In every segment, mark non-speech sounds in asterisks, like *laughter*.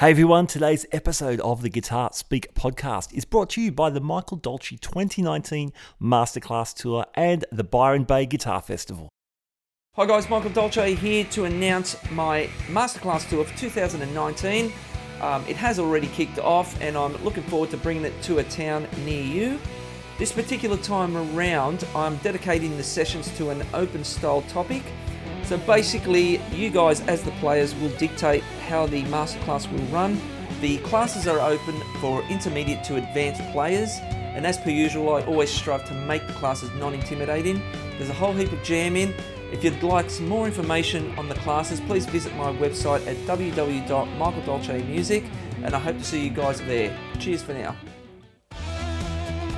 Hey everyone, today's episode of the Guitar Speak podcast is brought to you by the Michael Dolce 2019 Masterclass Tour and the Byron Bay Guitar Festival. Hi guys, Michael Dolce here to announce my Masterclass Tour for 2019. Um, it has already kicked off and I'm looking forward to bringing it to a town near you. This particular time around, I'm dedicating the sessions to an open style topic so basically, you guys, as the players, will dictate how the masterclass will run. The classes are open for intermediate to advanced players, and as per usual, I always strive to make the classes non intimidating. There's a whole heap of jam in. If you'd like some more information on the classes, please visit my website at www.michaeldolcemusic, and I hope to see you guys there. Cheers for now.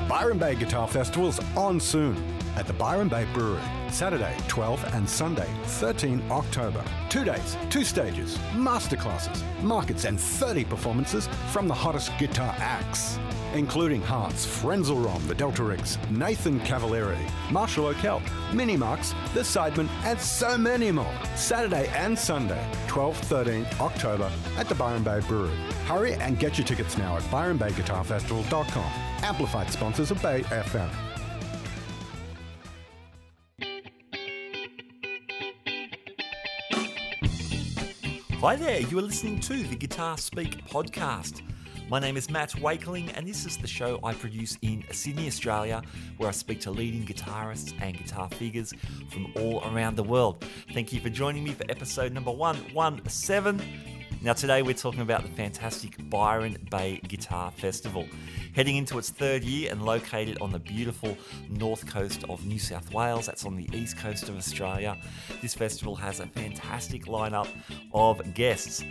Byron Bay Guitar Festival's on soon at the Byron Bay Brewery, Saturday 12 and Sunday 13 October. Two days, two stages, masterclasses, markets, and 30 performances from the hottest guitar acts, including Harts, Frenzalrom, the Delta Riggs, Nathan Cavalieri, Marshall O'Kell, Minnie Marks, The Sidemen, and so many more. Saturday and Sunday, 12 13 October at the Byron Bay Brewery. Hurry and get your tickets now at byronbayguitarfestival.com. Amplified sponsors of Bay FM. Hi there, you are listening to the Guitar Speak podcast. My name is Matt Wakeling, and this is the show I produce in Sydney, Australia, where I speak to leading guitarists and guitar figures from all around the world. Thank you for joining me for episode number 117. Now, today we're talking about the fantastic Byron Bay Guitar Festival. Heading into its third year and located on the beautiful north coast of New South Wales, that's on the east coast of Australia, this festival has a fantastic lineup of guests.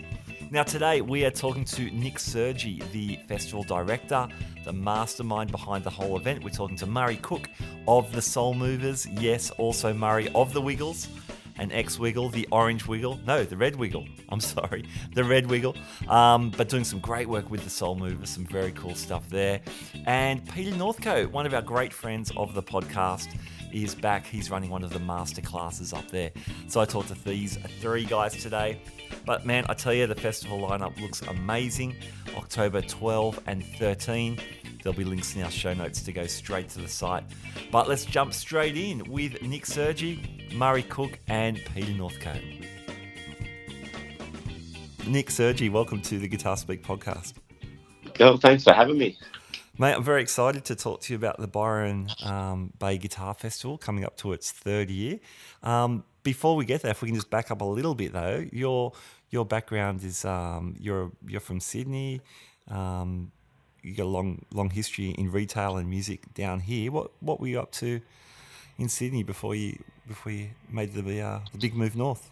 Now, today we are talking to Nick Sergi, the festival director, the mastermind behind the whole event. We're talking to Murray Cook of the Soul Movers, yes, also Murray of the Wiggles an X Wiggle, the Orange Wiggle, no, the Red Wiggle. *laughs* I'm sorry, the Red Wiggle. Um, but doing some great work with the Soul Movers, some very cool stuff there. And Peter Northcote, one of our great friends of the podcast, is back. He's running one of the master classes up there. So I talked to these three guys today. But man, I tell you, the festival lineup looks amazing. October 12 and 13. There'll be links in our show notes to go straight to the site. But let's jump straight in with Nick Sergi, Murray Cook, and Peter Northcote. Nick Sergi, welcome to the Guitar Speak podcast. Oh, thanks for having me. Mate, I'm very excited to talk to you about the Byron um, Bay Guitar Festival coming up to its third year. Um, before we get there, if we can just back up a little bit though, your your background is um, you're you're from Sydney. Um, you got a long long history in retail and music down here. What what were you up to in Sydney before you before you made the uh, the big move north?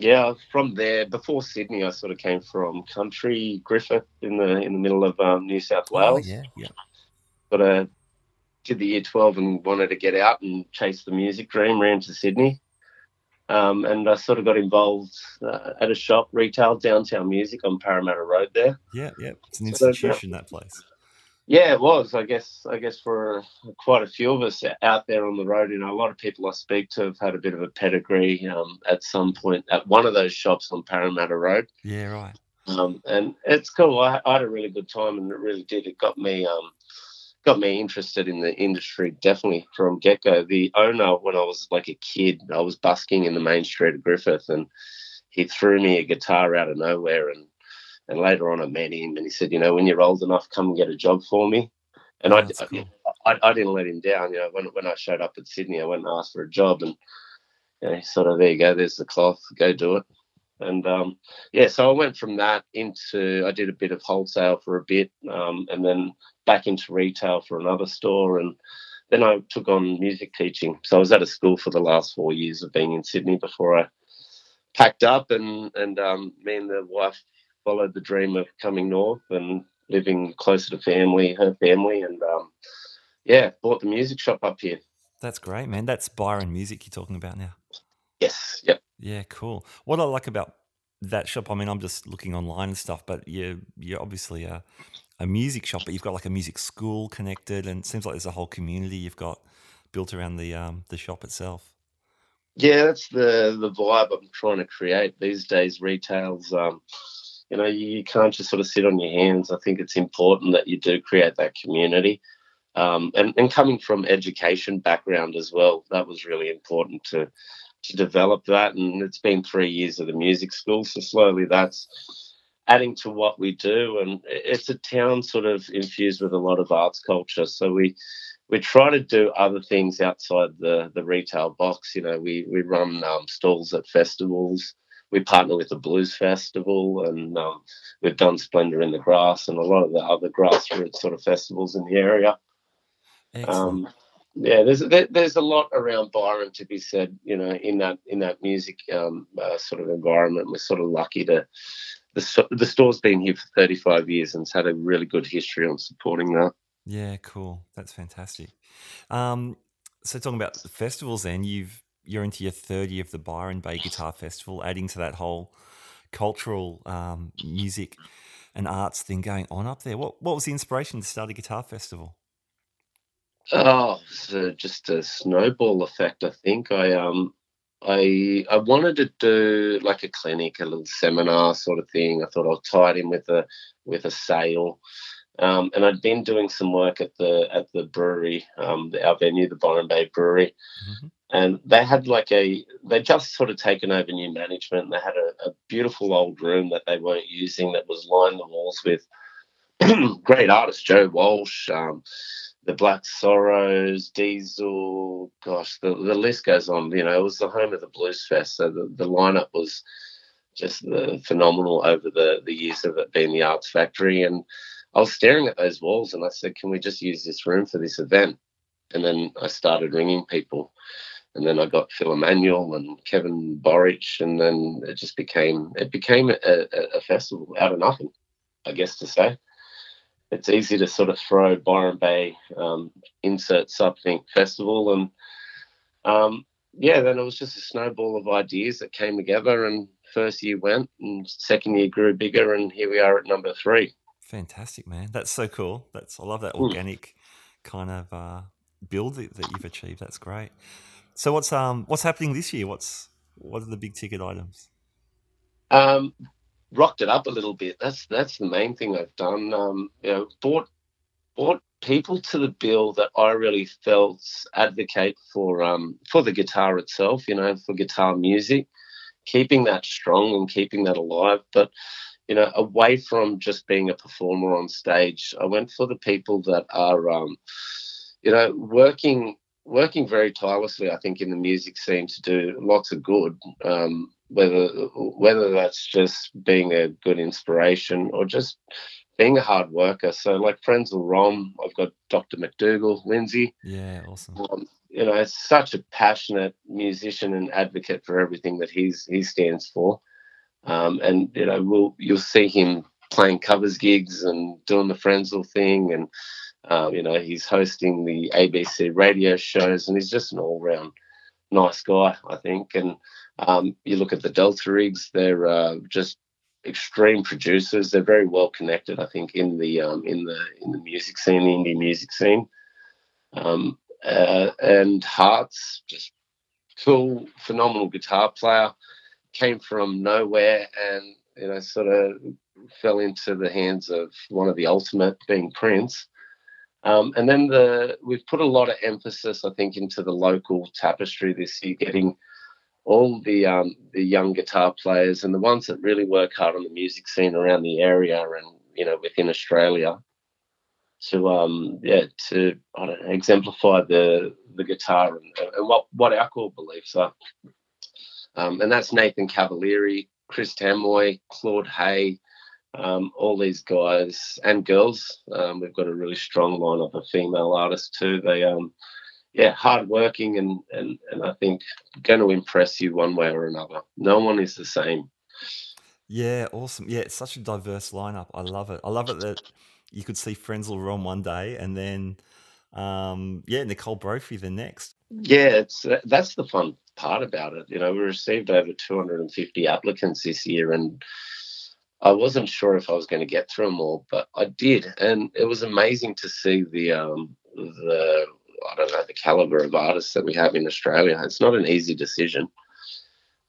Yeah, from there before Sydney, I sort of came from country Griffith in the in the middle of um, New South Wales. Oh, yeah, yeah. But uh, did the year twelve and wanted to get out and chase the music dream. Ran to Sydney, um, and I sort of got involved uh, at a shop, retail, downtown music on Parramatta Road there. Yeah, yeah. It's an institution, so, that place. Yeah, it was. I guess. I guess for quite a few of us out there on the road, you know, a lot of people I speak to have had a bit of a pedigree um, at some point at one of those shops on Parramatta Road. Yeah, right. Um, and it's cool. I, I, had a really good time, and it really did. It got me um, got me interested in the industry definitely from get go. The owner, when I was like a kid, I was busking in the main street of Griffith, and he threw me a guitar out of nowhere. And and later on, I met him, and he said, you know, when you're old enough, come and get a job for me. And I, cool. I, I, didn't let him down. You know, when when I showed up at Sydney, I went and asked for a job, and you know, sort of there you go, there's the cloth, go do it. And um, yeah, so I went from that into I did a bit of wholesale for a bit, um, and then back into retail for another store, and then I took on music teaching. So I was at a school for the last four years of being in Sydney before I packed up, and and um, me and the wife followed the dream of coming north and living closer to family, her family, and um, yeah, bought the music shop up here. That's great, man. That's Byron Music you're talking about now. Yes. Yep. Yeah. Cool. What I like about that shop, I mean, I'm just looking online and stuff, but you're you're obviously a a music shop, but you've got like a music school connected, and it seems like there's a whole community you've got built around the um, the shop itself. Yeah, that's the the vibe I'm trying to create these days. Retail's um, you know, you can't just sort of sit on your hands. I think it's important that you do create that community. Um, and, and coming from education background as well, that was really important to to develop that. And it's been three years of the music school, so slowly that's adding to what we do. And it's a town sort of infused with a lot of arts culture. So we we try to do other things outside the the retail box. You know, we we run um, stalls at festivals. We partner with the Blues Festival, and um, we've done Splendour in the Grass and a lot of the other grassroots sort of festivals in the area. Um, yeah, there's there, there's a lot around Byron to be said. You know, in that in that music um, uh, sort of environment, we're sort of lucky to. The, the store's been here for 35 years and it's had a really good history on supporting that. Yeah, cool. That's fantastic. Um, so talking about the festivals, then you've you're into your third year of the Byron Bay Guitar Festival, adding to that whole cultural um, music and arts thing going on up there. What what was the inspiration to start a guitar festival? Oh, so just a snowball effect. I think I um I I wanted to do like a clinic, a little seminar sort of thing. I thought I'll tie it in with a with a sale. Um, and I'd been doing some work at the at the brewery, um, our venue, the Byron Bay Brewery, mm-hmm. And they had like a they just sort of taken over new management. They had a, a beautiful old room that they weren't using that was lined the walls with *clears throat* great artists, Joe Walsh, um, the Black Sorrows, Diesel, gosh, the, the list goes on. You know, it was the home of the Blues Fest, so the, the lineup was just phenomenal over the the years of it being the Arts Factory and I was staring at those walls and I said, Can we just use this room for this event? And then I started ringing people. And then I got Phil Emmanuel and Kevin Borich, and then it just became it became a, a, a festival out of nothing, I guess to say. It's easy to sort of throw Byron Bay um, insert something festival, and um, yeah, then it was just a snowball of ideas that came together. And first year went, and second year grew bigger, and here we are at number three. Fantastic, man. That's so cool. That's I love that organic kind of uh, build that, that you've achieved. That's great. So what's um what's happening this year? What's what are the big ticket items? Um, rocked it up a little bit. That's that's the main thing I've done. Um, you know, brought brought people to the bill that I really felt advocate for um for the guitar itself. You know, for guitar music, keeping that strong and keeping that alive, but you know, away from just being a performer on stage, I went for the people that are, um, you know, working working very tirelessly. I think in the music scene to do lots of good. Um, whether whether that's just being a good inspiration or just being a hard worker. So like Frenzal Rhomb, I've got Dr. McDougall, Lindsay. Yeah, awesome. Um, you know, such a passionate musician and advocate for everything that he's he stands for. Um, and you know, we'll you'll see him playing covers gigs and doing the Frenzal thing, and um, you know, he's hosting the ABC radio shows, and he's just an all-round nice guy, I think. And um, you look at the Delta Riggs; they're uh, just extreme producers. They're very well connected, I think, in the um, in the in the music scene, the indie music scene. Um, uh, and Harts, just cool, phenomenal guitar player came from nowhere and you know sort of fell into the hands of one of the ultimate being Prince. Um, and then the we've put a lot of emphasis, I think, into the local tapestry this year, getting all the um, the young guitar players and the ones that really work hard on the music scene around the area and you know within Australia to um yeah to know, exemplify the the guitar and, and what what our core beliefs are. Um, and that's Nathan Cavalieri, Chris Tamwoy, Claude Hay, um, all these guys and girls. Um, we've got a really strong lineup of female artists too. They, um, yeah, hardworking and, and, and I think going to impress you one way or another. No one is the same. Yeah, awesome. Yeah, it's such a diverse lineup. I love it. I love it that you could see Frenzal Rhomb one day and then, um, yeah, Nicole Brophy the next. Yeah, it's that's the fun part about it. You know, we received over 250 applicants this year, and I wasn't sure if I was going to get through them all, but I did, and it was amazing to see the um, the I don't know the caliber of artists that we have in Australia. It's not an easy decision.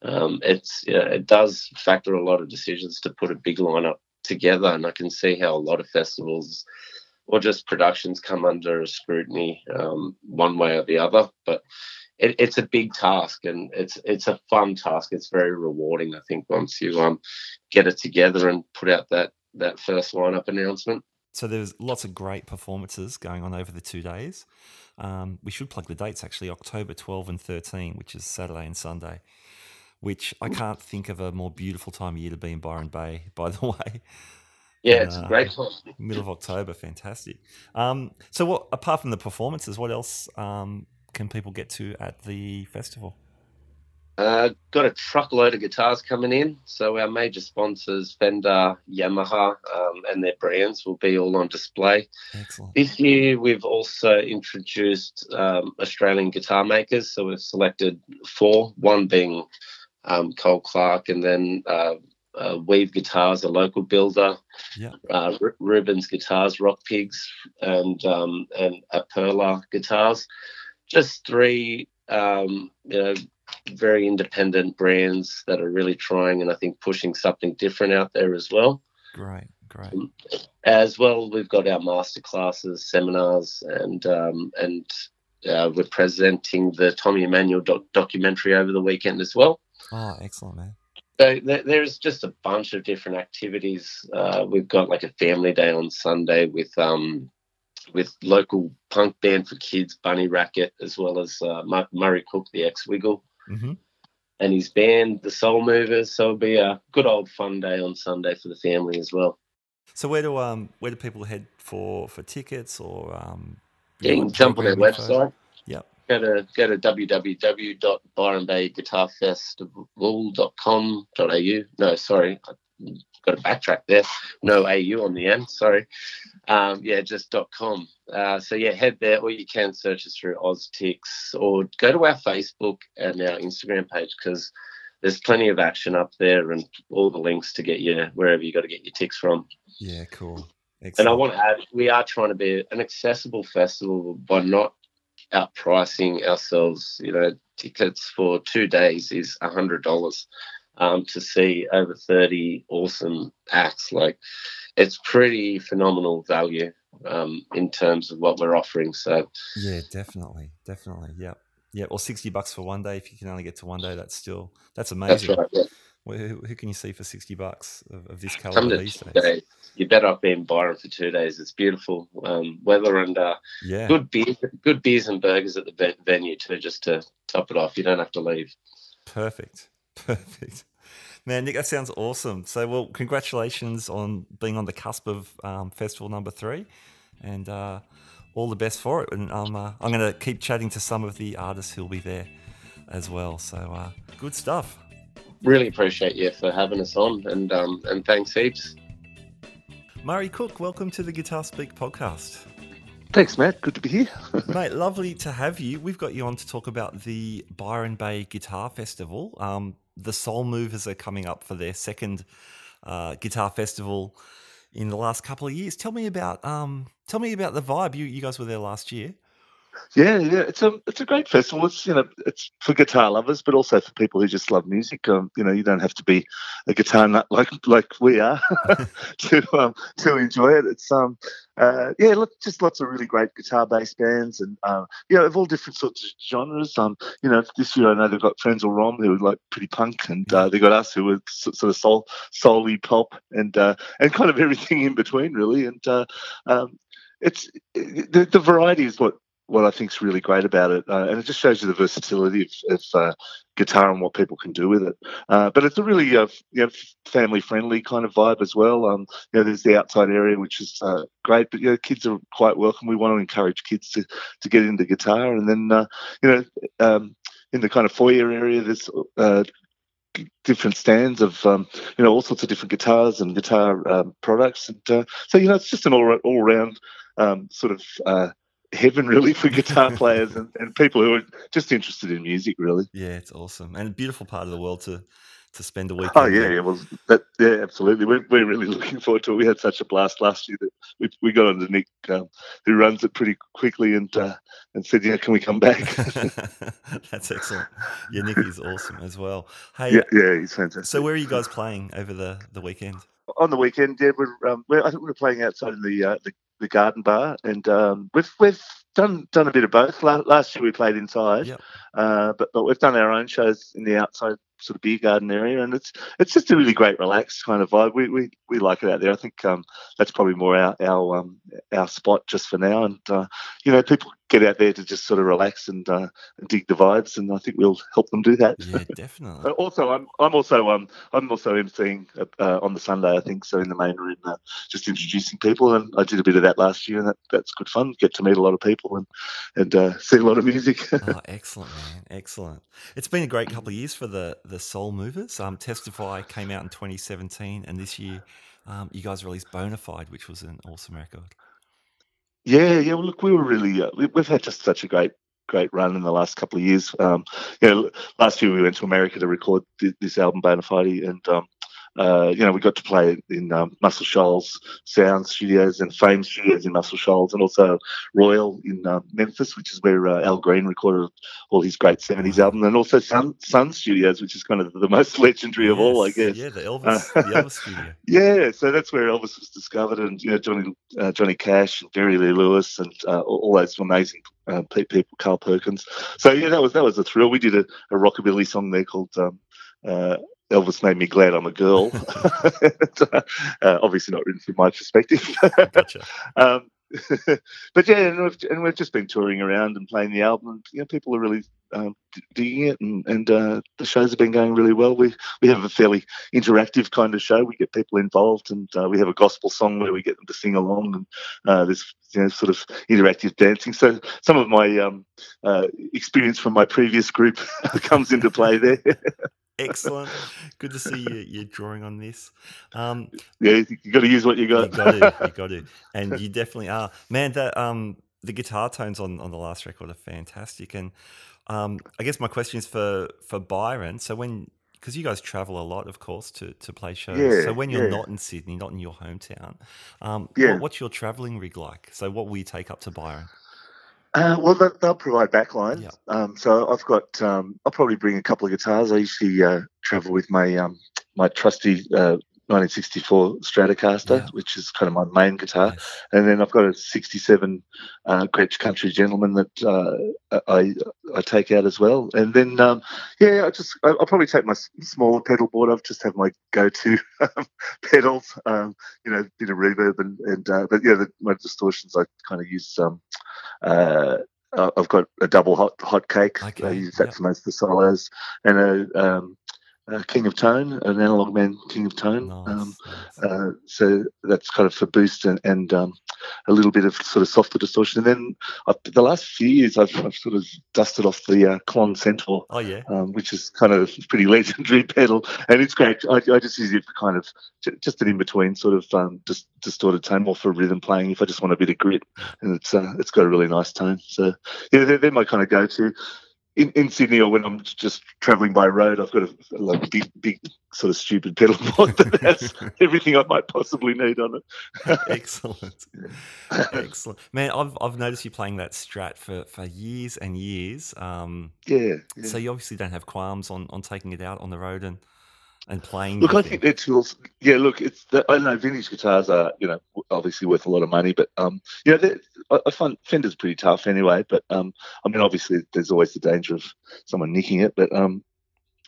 um, it's yeah, it does factor a lot of decisions to put a big lineup together, and I can see how a lot of festivals or just productions come under scrutiny um, one way or the other. But it, it's a big task, and it's it's a fun task. It's very rewarding, I think, once you um get it together and put out that that first lineup announcement. So there's lots of great performances going on over the two days. Um, we should plug the dates actually October 12 and 13, which is Saturday and Sunday which I can't think of a more beautiful time of year to be in Byron Bay, *laughs* by the way. Yeah, it's uh, great time. Middle of October, fantastic. Um, so, what apart from the performances, what else um, can people get to at the festival? Uh, got a truckload of guitars coming in. So our major sponsors, Fender, Yamaha, um, and their brands will be all on display. Excellent. This year we've also introduced um, Australian guitar makers. So we've selected four, one being um, Cole Clark, and then uh, uh, Weave Guitars, a local builder. Yeah. Uh, Rubens Guitars, Rock Pigs, and um, and Perla Guitars. Just three, um, you know, very independent brands that are really trying and I think pushing something different out there as well. Great, great. Um, as well, we've got our master classes, seminars, and um, and uh, we're presenting the Tommy Emmanuel doc- documentary over the weekend as well. Oh, excellent, man. So th- there's just a bunch of different activities. Uh, we've got like a family day on Sunday with um, with local punk band for kids, Bunny Racket, as well as uh, Murray Cook, the ex Wiggle, mm-hmm. and his band, the Soul Movers. So it'll be a good old fun day on Sunday for the family as well. So where do um where do people head for for tickets or um? Yeah, you can jump on their website. Yep go to go to www.byronbayguitarfestival.com.au. No, sorry, got to backtrack there. No AU on the end. Sorry. Um, yeah, just .com. Uh, so yeah, head there, or you can search us through OzTix, or go to our Facebook and our Instagram page because there's plenty of action up there and all the links to get you wherever you got to get your ticks from. Yeah, cool. Excellent. And I want to add, we are trying to be an accessible festival by not outpricing ourselves. You know, tickets for two days is a hundred dollars um, to see over thirty awesome acts. Like, it's pretty phenomenal value um, in terms of what we're offering. So, yeah, definitely, definitely, yeah, yeah. Or sixty bucks for one day if you can only get to one day. That's still that's amazing. That's right. Yeah. Who, who, can you see for sixty bucks of, of this caliber these days? days? You're better off being Byron for two days. It's beautiful um, weather and uh, yeah. good beer, good beers and burgers at the venue too, just to top it off. You don't have to leave. Perfect, *laughs* perfect. Man, Nick, that sounds awesome. So, well, congratulations on being on the cusp of um, festival number three, and uh, all the best for it. And um, uh, I'm going to keep chatting to some of the artists who'll be there as well. So, uh, good stuff really appreciate you for having us on, and um, and thanks heaps. Murray Cook, welcome to the Guitar Speak podcast. Thanks, Matt. Good to be here. *laughs* Mate, lovely to have you. We've got you on to talk about the Byron Bay Guitar Festival. Um, the Soul Movers are coming up for their second uh, guitar festival in the last couple of years. Tell me about um, tell me about the vibe. You you guys were there last year. Yeah, yeah, it's a it's a great festival. It's you know it's for guitar lovers, but also for people who just love music. Um, you know, you don't have to be a guitar nut like like we are *laughs* *laughs* to um, to enjoy it. It's um uh, yeah, look, just lots of really great guitar based bands and uh, yeah, of all different sorts of genres. Um, you know, this year I know they've got Frenzal Rhomb who are like pretty punk, and uh, they got us who were sort of soul solely pop and uh, and kind of everything in between really. And uh, um, it's the, the variety is what what I think is really great about it, uh, and it just shows you the versatility of, of uh, guitar and what people can do with it. Uh, but it's a really uh, you know, family friendly kind of vibe as well. Um, you know, there's the outside area which is uh, great, but you know, kids are quite welcome. We want to encourage kids to to get into guitar, and then uh, you know, um, in the kind of foyer area, there's different stands of um, you know all sorts of different guitars and guitar um, products, and uh, so you know it's just an all all round um, sort of uh, heaven really for guitar *laughs* players and, and people who are just interested in music really yeah it's awesome and a beautiful part of the world to to spend a weekend. Oh yeah, yeah, well, that, yeah, absolutely. We're, we're really *laughs* looking forward to it. We had such a blast last year that we, we got under Nick, um, who runs it pretty quickly, and uh, and said, "Yeah, can we come back?" *laughs* That's excellent. Yeah, Nick is awesome as well. Hey, yeah, yeah, he's fantastic. so where are you guys playing over the the weekend? on the weekend, yeah, we're, um, we're I think we're playing outside in the uh, the, the garden bar, and um, we've we've done done a bit of both. Last year we played inside, Yep. uh, but but we've done our own shows in the outside sort of beer garden area, and it's it's just a really great relaxed kind of vibe. We we, we like it out there. I think um, that's probably more our our um, our spot just for now, and uh, you know people get out there to just sort of relax and, uh, and dig the vibes, and I think we'll help them do that. Yeah, definitely. *laughs* Also, I'm I'm also um I'm also emceeing uh, on the Sunday, I think, so in the main room, uh, just introducing people, and I did a bit of that last year, and that, that's good fun. Get to meet a lot of people and and uh, see a lot of music. *laughs* Oh, excellent, man! Excellent. It's been a great couple of years for the the Soul Movers. Um, Testify came out in 2017, and this year, um, you guys released Bonafide, which was an awesome record. yeah, yeah. Well, look, we were really uh, we, we've had just such a great great run in the last couple of years. Um, you know, last year we went to America to record th- this album Bonafide, and um, uh, you know we got to play in um, Muscle Shoals Sound Studios and Fame Studios in Muscle Shoals, and also Royal in uh, Memphis, which is where uh, Al Green recorded all his great '70s album, and also Sun Sun Studios, which is kind of the most *laughs* legendary of all, I guess. Yeah, the *laughs* Elvis, the Elvis studio. Yeah, so that's where Elvis was discovered, and you know Johnny uh, Johnny Cash and Jerry Lee Lewis and uh, all, all those amazing uh, people, Carl Perkins. So yeah, that was that was a thrill. We did a, a rockabilly song there called um, uh, "Elvis Made Me Glad I'm a Girl." *laughs* *laughs* uh, obviously not written from my perspective. Gotcha. *laughs* um, but yeah, and we've, and we've just been touring around and playing the album. And, you know, people are really um, digging it, and, and uh, the shows have been going really well. We we have a fairly interactive kind of show. We get people involved, and uh, we have a gospel song where we get them to sing along, and uh, there's you know sort of interactive dancing. So some of my um, uh, experience from my previous group comes into play there. Excellent. *laughs* Good to see you. You're drawing on this. Um, yeah, you got to use what you you got. got to, you *laughs* got to, and you definitely are, man. That um, the guitar tones on on the last record are fantastic, and um, I guess my question is for for Byron. So when because you guys travel a lot, of course, to, to play shows. Yeah, so when you're yeah. not in Sydney, not in your hometown, um, Yeah. what, what's your traveling rig like? So what will you take up to Byron? Uh, well, they- they'll provide backlines. Yeah. Um, so I've got. Um, I'll probably bring a couple of guitars. I usually uh, travel with my um, my trusty uh, 1964 Stratocaster, Yeah. which is kind of my main guitar, Yes. and then I've got a 67 uh, Gretsch Country Gentleman that uh, I I take out as well. And then um, yeah, I just I- I'll probably take my smaller pedal board. I've just have my go-to um, *laughs* pedals. Um, you know, bit of reverb and and uh, but yeah, the, my distortions I kind of use. Um, uh, I've got a double hot hot cake. I use that yep. for most of the solos, and a, um, a King of Tone, an analog man King of Tone. Nice. Um, uh, so that's kind of for boost and, and um, a little bit of sort of softer distortion. And then i the last few years, I've, I've sort of dusted off the uh, Klon Centaur, oh yeah. um, which is kind of a *laughs* pretty legendary *laughs* pedal, and it's great. I, I just use it for kind of j- just an in between sort of um, just distorted tone, more for rhythm playing. If I just want a bit of grit, and it's uh, it's got a really nice tone. So yeah, they're, they're my kind of go to. In, in Sydney or when I'm just travelling by road, I've got a, a like big, big sort of stupid pedal *laughs* board that *laughs* has everything I might possibly need on it. Excellent. Excellent. Man, I've, I've noticed you playing that strat for, for years and years. Um, Yeah. yeah. So you obviously don't have qualms on, on taking it out on the road and, and playing. Look, I think it. they're tools. Yeah, look, it's the, I know vintage guitars are you know obviously worth a lot of money, but um, you know, I, I find Fender's pretty tough anyway. But um, I mean, obviously there's always the danger of someone nicking it, but um,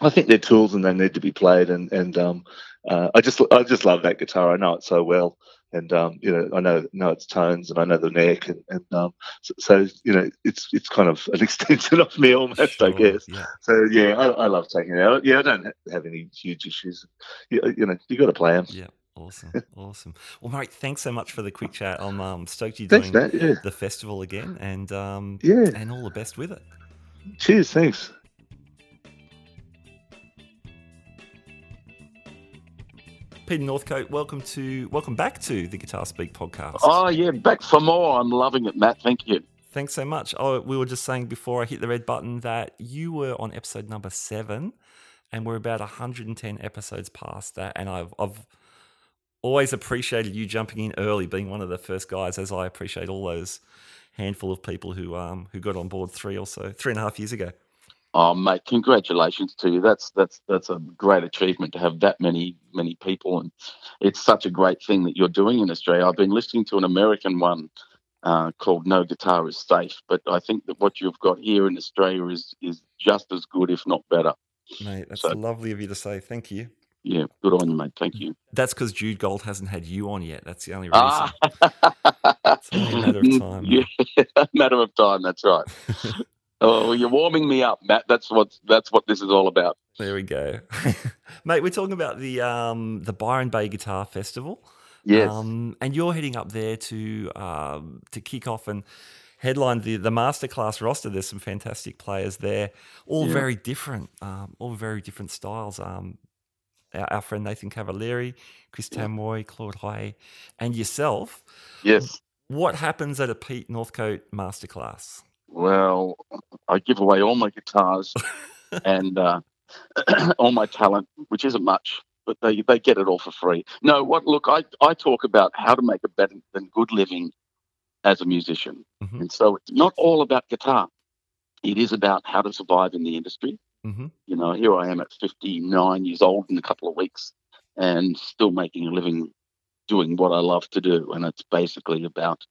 I think they're tools and they need to be played. And and um, uh, I just I just love that guitar. I know it so well, and um, you know, I know know its tones and I know the neck, and, and um, so, so you know, it's it's kind of an *laughs* extension of me almost, I guess. Yeah. So yeah, I, I love taking it out. Yeah, I don't have any huge issues. You, you know, you got to play them. Yeah. Awesome. Awesome. Well, Mike, thanks so much for the quick chat. I'm um, stoked you're Thanks, doing Matt. Yeah, the festival again and um, yeah. and all the best with it. Cheers. Thanks. Peter Northcote, welcome to welcome back to the Guitar Speak podcast. Oh yeah, back for more. I'm loving it, Matt. Thank you. Thanks so much. Oh, we were just saying before I hit the red button that you were on episode number seven, and we're about 110 episodes past that. And I've, I've always appreciated you jumping in early, being one of the first guys, as I appreciate all those handful of people who um who got on board three or so, three and a half years ago. Oh, mate, congratulations to you. That's that's that's a great achievement to have that many many people, and it's such a great thing that you're doing in Australia. I've been listening to an American one uh, called "No Guitar Is Safe," but I think that what you've got here in Australia is is just as good, if not better. Mate, that's So- lovely of you to say. Thank you. Yeah, good on you, mate. Thank you. That's because Jude Gold hasn't had you on yet. That's the only reason. Ah, *laughs* It's only a matter of time. *laughs* Yeah, *laughs* matter of time. That's right. Oh, you're warming me up, Matt. That's what that's what this is all about. There we go, *laughs* mate. We're talking about the um the Byron Bay Guitar Festival. Yes. Um, and you're heading up there to um, to kick off and headline the the masterclass roster. There's some fantastic players there, all Yeah. very different, um, all very different styles. Um, our, our friend Nathan Cavalieri, Chris Yeah. Tamwoy, Claude Hay, and yourself. yes. What happens at a Pete Northcote masterclass? Well, I give away all my guitars *laughs* and uh, *clears throat* all my talent, which isn't much, but they, they get it all for free. No, what? Look, I, I talk about how to make a better than good living as a musician. Mhm. And so it's not all about guitar. It is about how to survive in the industry. hmm You know, here I am at 59 years old in a couple of weeks and still making a living doing what I love to do. And it's basically about,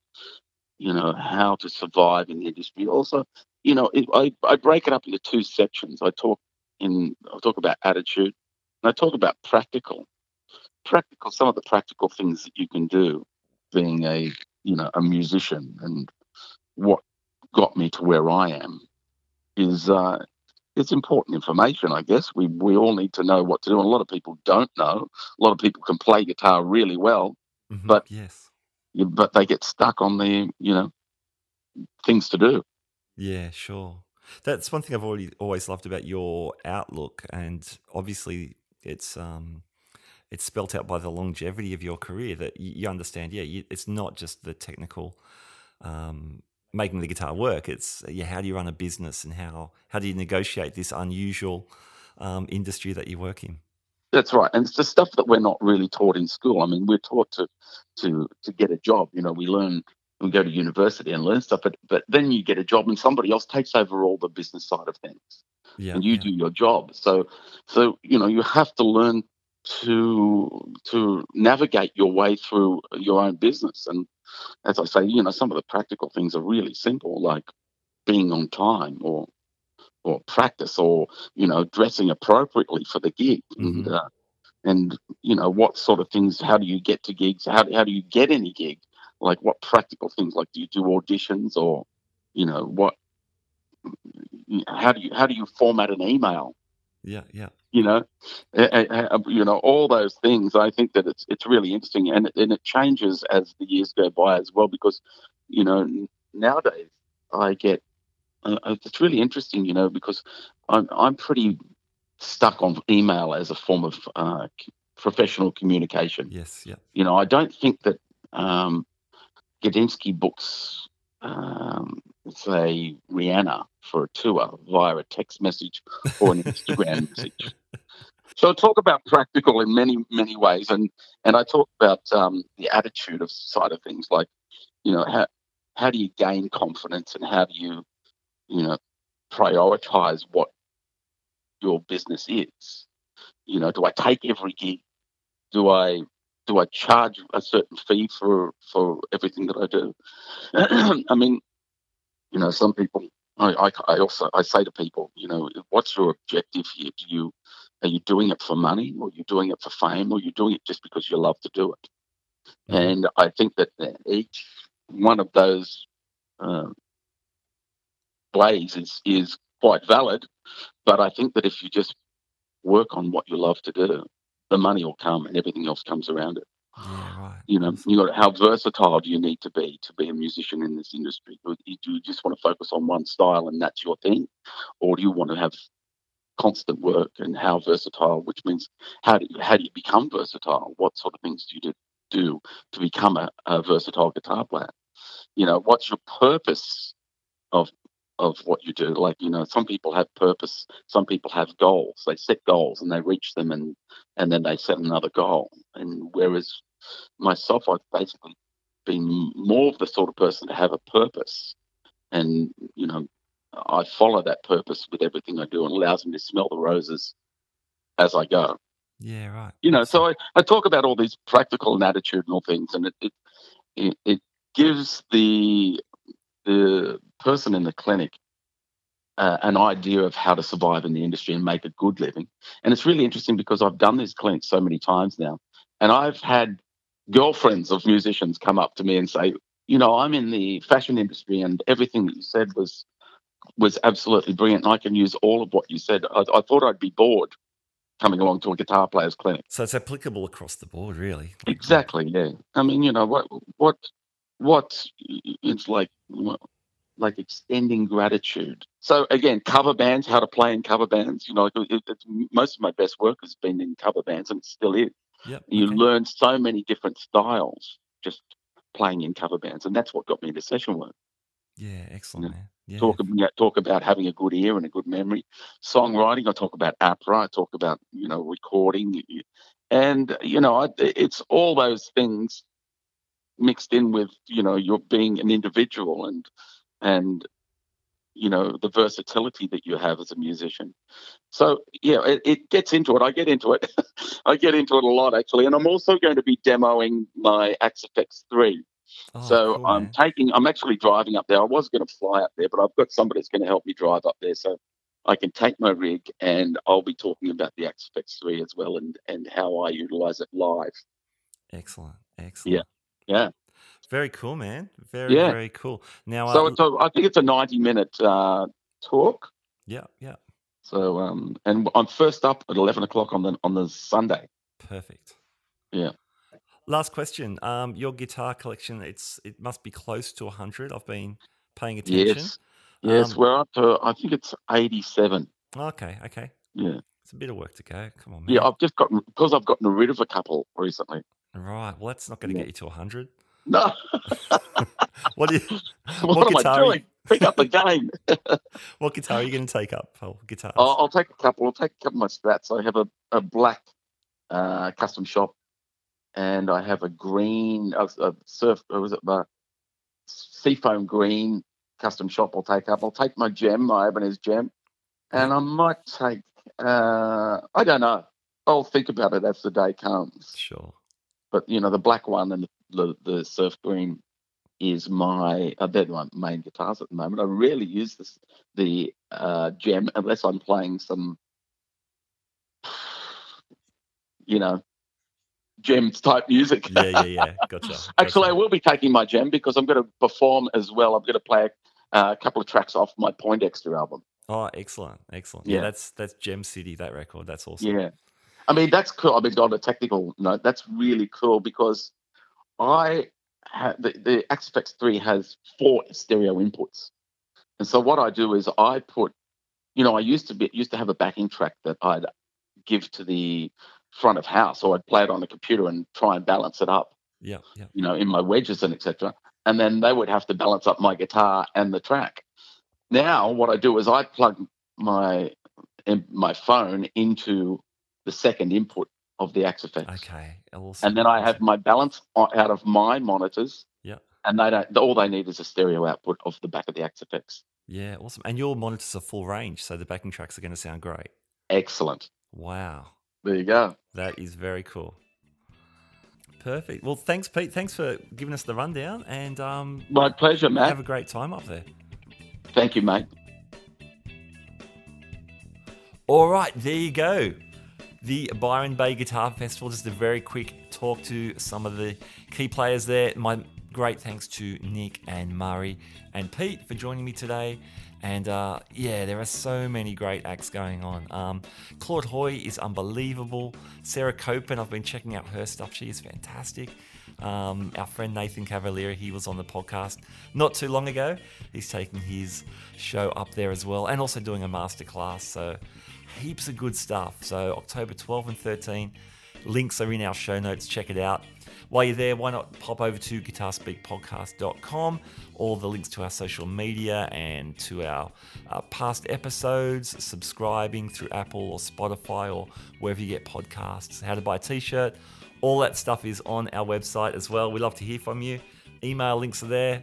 you know, how to survive in the industry. Also, you know, it, I, I break it up into two sections. I talk in, I talk about attitude and I talk about practical. Practical, some of the practical things that you can do being a, you know, a musician and what got me to where I am is uh, it's important information, I guess. We we all need to know what to do. And a lot of people don't know. A lot of people can play guitar really well, hmm But- yes, but they get stuck on the you know things to do. Yeah, sure. That's one thing I've already always loved about your outlook, and obviously it's um, it's spelt out by the longevity of your career that you, understand. Yeah, you, it's not just the technical um, making the guitar work. It's yeah, how do you run a business and how how do you negotiate this unusual um, industry that you work in? That's right, and it's the stuff that we're not really taught in school. I mean, we're taught to to to get a job. You know, we learn we go to university and learn stuff, but but then you get a job and somebody else takes over all the business side of things. Yeah, and you yeah. do your job. So, so you know, you have to learn to to navigate your way through your own business. And as I say, you know, some of the practical things are really simple, like being on time or or practice or you know dressing appropriately for the gig. And uh, and you know what sort of things how do you get to gigs? How, how do you get any gig? Like what practical things? Like do you do auditions or you know what how do you how do you format an email? Yeah, yeah. you know you know all those things. I think that it's it's really interesting and, it- and it changes as the years go by as well because you know nowadays i get uh, it's really interesting you know because i'm i'm pretty stuck on email as a form of uh, professional communication Yes, yeah. you know, I don't think that um, Gadinsky books, um, say Rihanna for a tour via a text message or an Instagram *laughs* message. So I talk about practical in many many ways, and and I talk about um, the attitude of side of things, like you know how how do you gain confidence and how do you you know prioritize what your business is. You know, do I take every gig? Do I do I charge a certain fee for for everything that I do? *clears throat* I mean, you know, some people. I, I, I also I say to people, you know, what's your objective here? Do you are you doing it for money, or you doing it for fame, or you doing it just because you love to do it? Mhm. And I think that each one of those uh, ways is is quite valid. But I think that if you just work on what you love to do, the money will come, and everything else comes around it. Yeah, right. You know, you got how versatile do you need to be to be a musician in this industry? Do you do you just want to focus on one style and that's your thing, or do you want to have constant work and how versatile? Which means how do you, how do you become versatile? What sort of things do you do, do to become a, a versatile guitar player? You know, what's your purpose of of what you do. Like you know, some people have purpose, some people have goals. They set goals and they reach them, and and then they set another goal. And whereas myself, I've basically been more of the sort of person to have a purpose, and you know, I follow that purpose with everything I do, and allows me to smell the roses as I go. Yeah, right. You know, so I, I talk about all these practical and attitudinal things, and it it, it, it gives the the person in the clinic uh, an idea of how to survive in the industry and make a good living. And it's really interesting because I've done these clinics so many times now, and I've had girlfriends of musicians come up to me and say, you know, I'm in the fashion industry, and everything that you said was was absolutely brilliant. And I can use all of what you said. I, I thought I'd be bored coming along to a guitar player's clinic. So it's applicable across the board, really. Exactly. Yeah. I mean, you know what what what it's like like extending gratitude. So again, cover bands, how to play in cover bands. You know, it, it's, most of my best work has been in cover bands, and it still is. Yep. You okay. learn so many different styles just playing in cover bands, and that's what got me into session work. Yeah, excellent, man. Yeah. Talk about talk about having a good ear and a good memory. Songwriting, I talk about APRA. I talk about you know recording, and you know I, it's all those things mixed in with you know you're being an individual and and you know the versatility that you have as a musician. So yeah it, it gets into it. I get into it. *laughs* I get into it a lot actually and i'm also going to be demoing my Axe-Fx 3 Oh, so cool, i'm man. taking i'm actually driving up there. I was going to fly up there but i've got somebody that's going to help me drive up there so i can take my rig and i'll be talking about the Axe-Fx 3 as well and and how i utilize it live. Excellent, excellent. yeah Very cool, man. Very, Yeah. very cool. Now, so uh, it's a, i think it's a 90 minute uh talk yeah, yeah, So um, and I'm first up at eleven o'clock on the on the Sunday. perfect. Yeah. Last question. Um, your guitar collection, it's it must be close to hundred. I've been paying attention. Yes. Yes, Um, we're up to I think it's eighty-seven. Okay, okay. Yeah. It's a bit of work to go. Come on, man. Yeah, I've just gotten because I've gotten rid of a couple recently. Right. Well, that's not going to Yeah. get you to hundred. No, *laughs* What do you, *laughs* what, What am I guitar are you- Pick up the game. *laughs* what guitar are you going to take up? Oh, guitars. I'll, I'll take a couple. I'll take a couple of my strats. I have a, a black uh, custom shop, and I have a green uh, a surf. Or was it the seafoam green custom shop? I'll take up. I'll take my gem, my Ibanez JEM, and I might take. Uh, I don't know. I'll think about it as the day comes. Sure. But you know, the black one and the the, surf green is my uh, they're my main guitars at the moment. I rarely use this the uh, gem unless I'm playing some, you know, gems type music. Yeah, yeah, yeah. *laughs* Gotcha. Actually, I will be taking my gem because I'm going to perform as well. I'm going to play uh, a couple of tracks off my Poindexter album. Oh, excellent, excellent. Yeah, Yeah. that's that's Gem City. That record. That's awesome. Yeah. I mean, that's cool. I mean, on a technical note, that's really cool because I ha- the, the Axe-Fx 3 has four stereo inputs. And so what I do is I put, you know, I used to be used to have a backing track that I'd give to the front of house or I'd play it on the computer and try and balance it up, Yeah, yeah. you know, in my wedges and etc. And then they would have to balance up my guitar and the track. Now what I do is I plug my my phone into the second input of the Axe-Fx. Okay. Awesome. And then I have my balance out of my monitors. Yeah. And they don't. All they need is a stereo output of the back of the Axe-Fx. Yeah, awesome. And your monitors are full range, so the backing tracks are going to sound great. Excellent. Wow. There you go. That is very cool. Perfect. Well, thanks, Pete. Thanks for giving us the rundown, and um, My pleasure, Matt. have a great time up there. Thank you, mate. All right, there you go. The Byron Bay Guitar Festival. Just a very quick talk to some of the key players there. My great thanks to Nick and Murray and Pete for joining me today. And uh, yeah, there are so many great acts going on. Um, Claude Hay is unbelievable. Sarah Copen, I've been checking out her stuff. She is fantastic. Um, our friend Nathan Cavalieri, he was on the podcast not too long ago. He's taking his show up there as well and also doing a masterclass. So heaps of good stuff. So October 12 and 13, links are in our show notes. Check it out. while you're there, why not pop over to guitarspeakpodcast.com? All the links to our social media and to our uh, past episodes, subscribing through Apple or Spotify or wherever you get podcasts, how to buy a t shirt. All that stuff is on our website as well. We love to hear from you. Email links are there.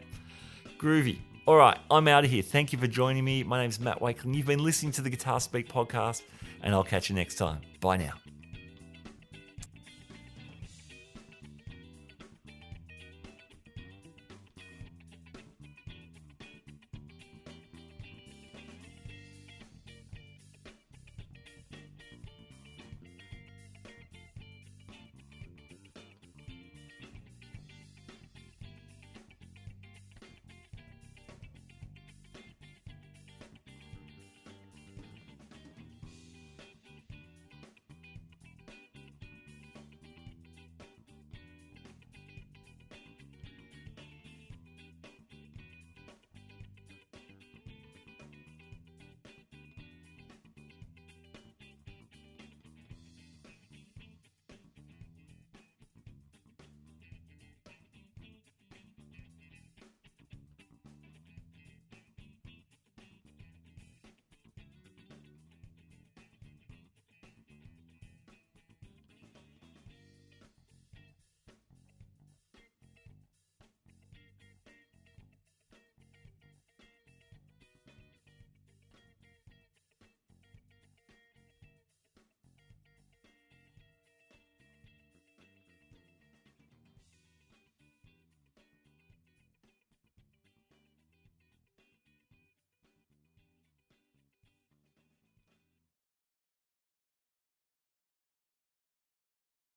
Groovy. All right, I'm out of here. Thank you for joining me. My name is Matt Wakeling. You've been listening to the Guitar Speak podcast, and I'll catch you next time. Bye now.